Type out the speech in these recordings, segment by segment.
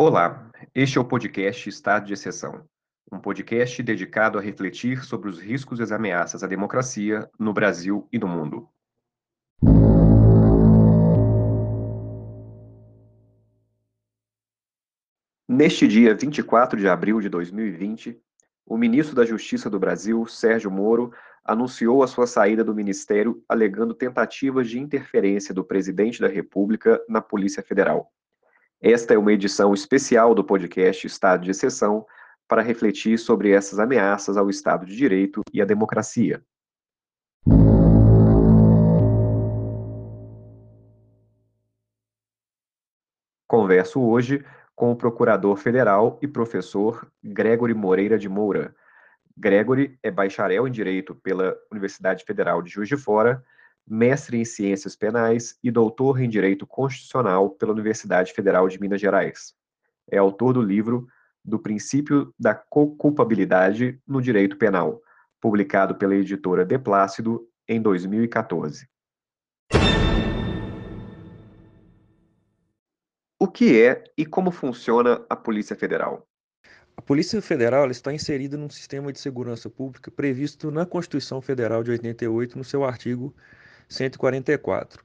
Olá, este é o podcast Estado de Exceção, um podcast dedicado a refletir sobre os riscos e as ameaças à democracia no Brasil e no mundo. Neste dia 24 de abril de 2020, o ministro da Justiça do Brasil, Sérgio Moro, anunciou a sua saída do ministério alegando tentativas de interferência do presidente da República na Polícia Federal. Esta é uma edição especial do podcast Estado de Exceção para refletir sobre essas ameaças ao Estado de Direito e à democracia. Converso hoje com o Procurador Federal e professor Gregory Moreira de Moura Gregory é bacharel em Direito pela Universidade Federal de Juiz de Fora, mestre em Ciências Penais e doutor em Direito Constitucional pela Universidade Federal de Minas Gerais. É autor do livro Do Princípio da Co-Culpabilidade no Direito Penal, publicado pela editora De Plácido em 2014. O que é e como funciona a Polícia Federal? A Polícia Federal está inserida num sistema de segurança pública previsto na Constituição Federal de 88, no seu artigo 144.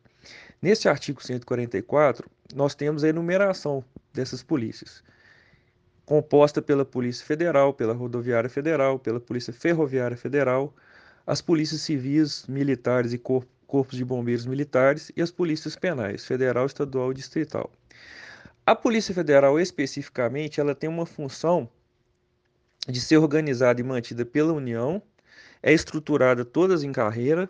Nesse artigo 144, nós temos a enumeração dessas polícias, composta pela Polícia Federal, pela Rodoviária Federal, pela Polícia Ferroviária Federal, as polícias civis, militares e corpos de bombeiros militares e as polícias penais, federal, estadual e distrital. A Polícia Federal, especificamente, ela tem uma função de ser organizada e mantida pela União, é estruturada todas em carreira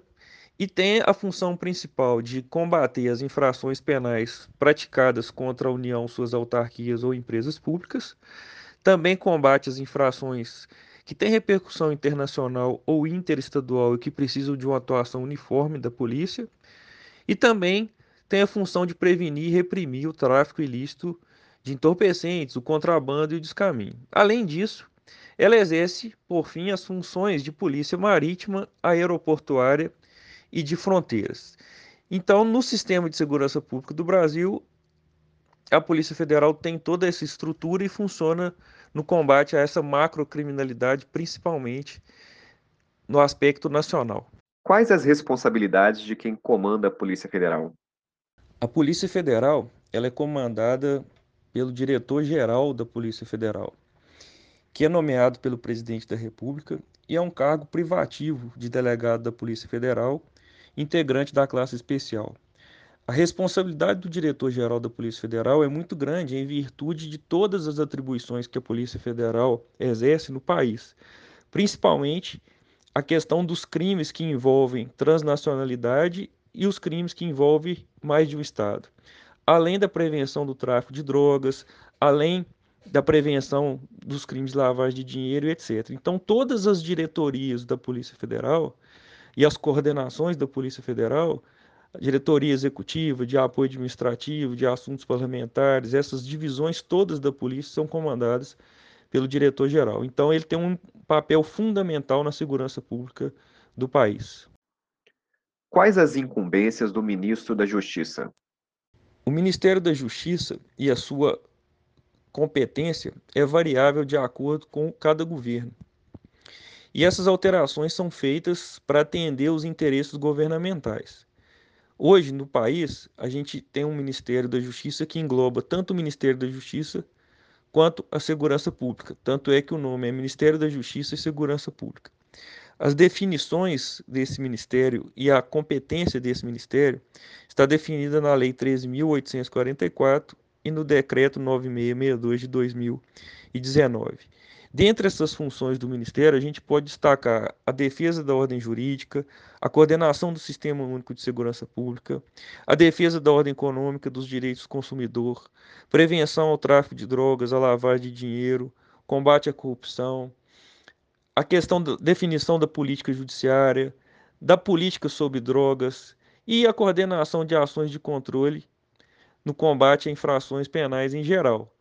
e tem a função principal de combater as infrações penais praticadas contra a União, suas autarquias ou empresas públicas. Também combate as infrações que têm repercussão internacional ou interestadual e que precisam de uma atuação uniforme da polícia. E também tem a função de prevenir e reprimir o tráfico ilícito de entorpecentes, o contrabando e o descaminho. Além disso, ela exerce, por fim, as funções de polícia marítima, aeroportuária e de fronteiras. Então, no sistema de segurança pública do Brasil, a Polícia Federal tem toda essa estrutura e funciona no combate a essa macrocriminalidade, principalmente no aspecto nacional. Quais as responsabilidades de quem comanda a Polícia Federal? A Polícia Federal ela é comandada pelo diretor-geral da Polícia Federal que é nomeado pelo presidente da República e é um cargo privativo de delegado da Polícia Federal, integrante da classe especial. A responsabilidade do diretor-geral da Polícia Federal é muito grande em virtude de todas as atribuições que a Polícia Federal exerce no país, principalmente a questão dos crimes que envolvem transnacionalidade e os crimes que envolvem mais de um Estado, além da prevenção do tráfico de drogas, além da prevenção dos crimes de lavagem de dinheiro, etc. Então, todas as diretorias da Polícia Federal e as coordenações da Polícia Federal, diretoria executiva, de apoio administrativo, de assuntos parlamentares, essas divisões todas da polícia são comandadas pelo diretor-geral. Então, ele tem um papel fundamental na segurança pública do país. Quais as incumbências do ministro da Justiça? O Ministério da Justiça e a sua competência é variável de acordo com cada governo. E essas alterações são feitas para atender os interesses governamentais. Hoje, no país, a gente tem um Ministério da Justiça que engloba tanto o Ministério da Justiça quanto a Segurança Pública. Tanto é que o nome é Ministério da Justiça e Segurança Pública. As definições desse ministério e a competência desse ministério está definida na Lei 13.844 e no Decreto 9662 de 2019. Dentre essas funções do Ministério, a gente pode destacar a defesa da ordem jurídica, a coordenação do Sistema Único de Segurança Pública, a defesa da ordem econômica dos direitos do consumidor, prevenção ao tráfico de drogas, à lavagem de dinheiro, combate à corrupção, a questão da definição da política judiciária, da política sobre drogas e a coordenação de ações de controle no combate a infrações penais em geral,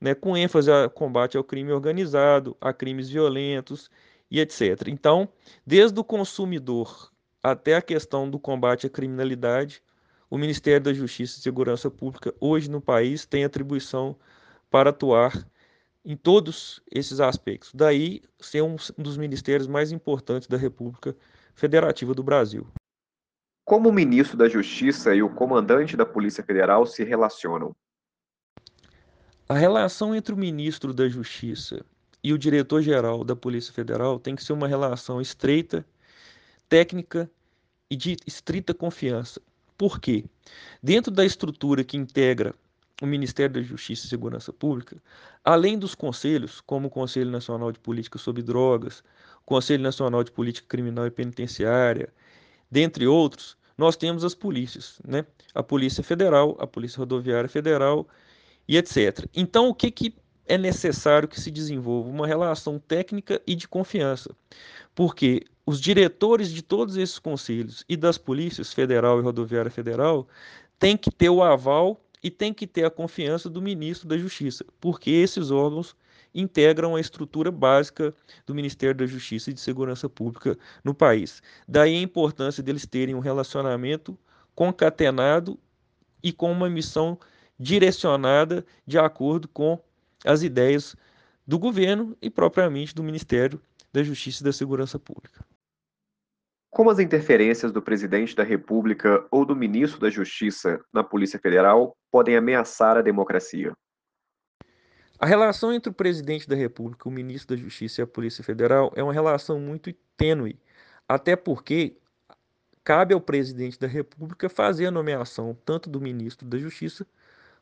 né, com ênfase ao combate ao crime organizado, a crimes violentos e etc. Então, desde o consumidor até a questão do combate à criminalidade, o Ministério da Justiça e Segurança Pública hoje no país tem atribuição para atuar em todos esses aspectos. Daí ser um dos ministérios mais importantes da República Federativa do Brasil. Como o ministro da Justiça e o comandante da Polícia Federal se relacionam? A relação entre o ministro da Justiça e o diretor-geral da Polícia Federal tem que ser uma relação estreita, técnica e de estrita confiança. Por quê? Dentro da estrutura que integra o Ministério da Justiça e Segurança Pública, além dos conselhos, como o Conselho Nacional de Política sobre Drogas, o Conselho Nacional de Política Criminal e Penitenciária, dentre outros, nós temos as polícias, né? A Polícia Federal, a Polícia Rodoviária Federal e etc. Então, o que, que é necessário que se desenvolva? Uma relação técnica e de confiança, porque os diretores de todos esses conselhos e das polícias federal e rodoviária federal têm que ter o aval e têm que ter a confiança do ministro da Justiça, porque esses órgãos integram a estrutura básica do Ministério da Justiça e de Segurança Pública no país. Daí a importância deles terem um relacionamento concatenado e com uma missão direcionada de acordo com as ideias do governo e propriamente do Ministério da Justiça e da Segurança Pública. Como as interferências do presidente da República ou do ministro da Justiça na Polícia Federal podem ameaçar a democracia? A relação entre o presidente da República, o ministro da Justiça e a Polícia Federal é uma relação muito tênue, até porque cabe ao presidente da República fazer a nomeação tanto do ministro da Justiça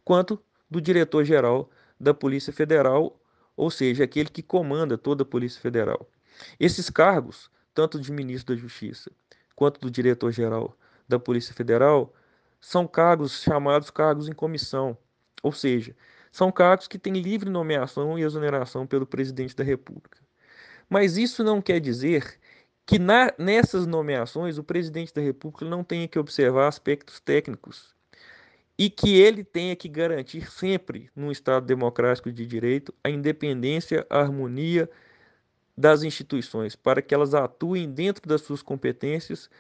quanto do diretor-geral da Polícia Federal, ou seja, aquele que comanda toda a Polícia Federal. Esses cargos, tanto de ministro da Justiça quanto do diretor-geral da Polícia Federal, são cargos chamados cargos em comissão, ou seja, são cargos que têm livre nomeação e exoneração pelo presidente da República. Mas isso não quer dizer que na, nessas nomeações o presidente da República não tenha que observar aspectos técnicos e que ele tenha que garantir sempre, num Estado democrático de direito, a independência, a harmonia das instituições, para que elas atuem dentro das suas competências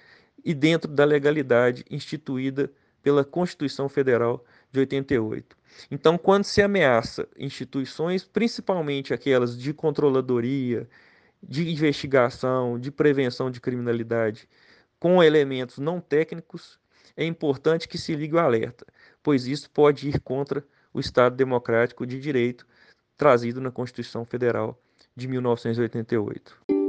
e dentro da legalidade instituída pela Constituição Federal de 88. Então, quando se ameaça instituições, principalmente aquelas de controladoria, de investigação, de prevenção de criminalidade, com elementos não técnicos, é importante que se ligue o alerta, pois isso pode ir contra o Estado democrático de direito trazido na Constituição Federal de 1988.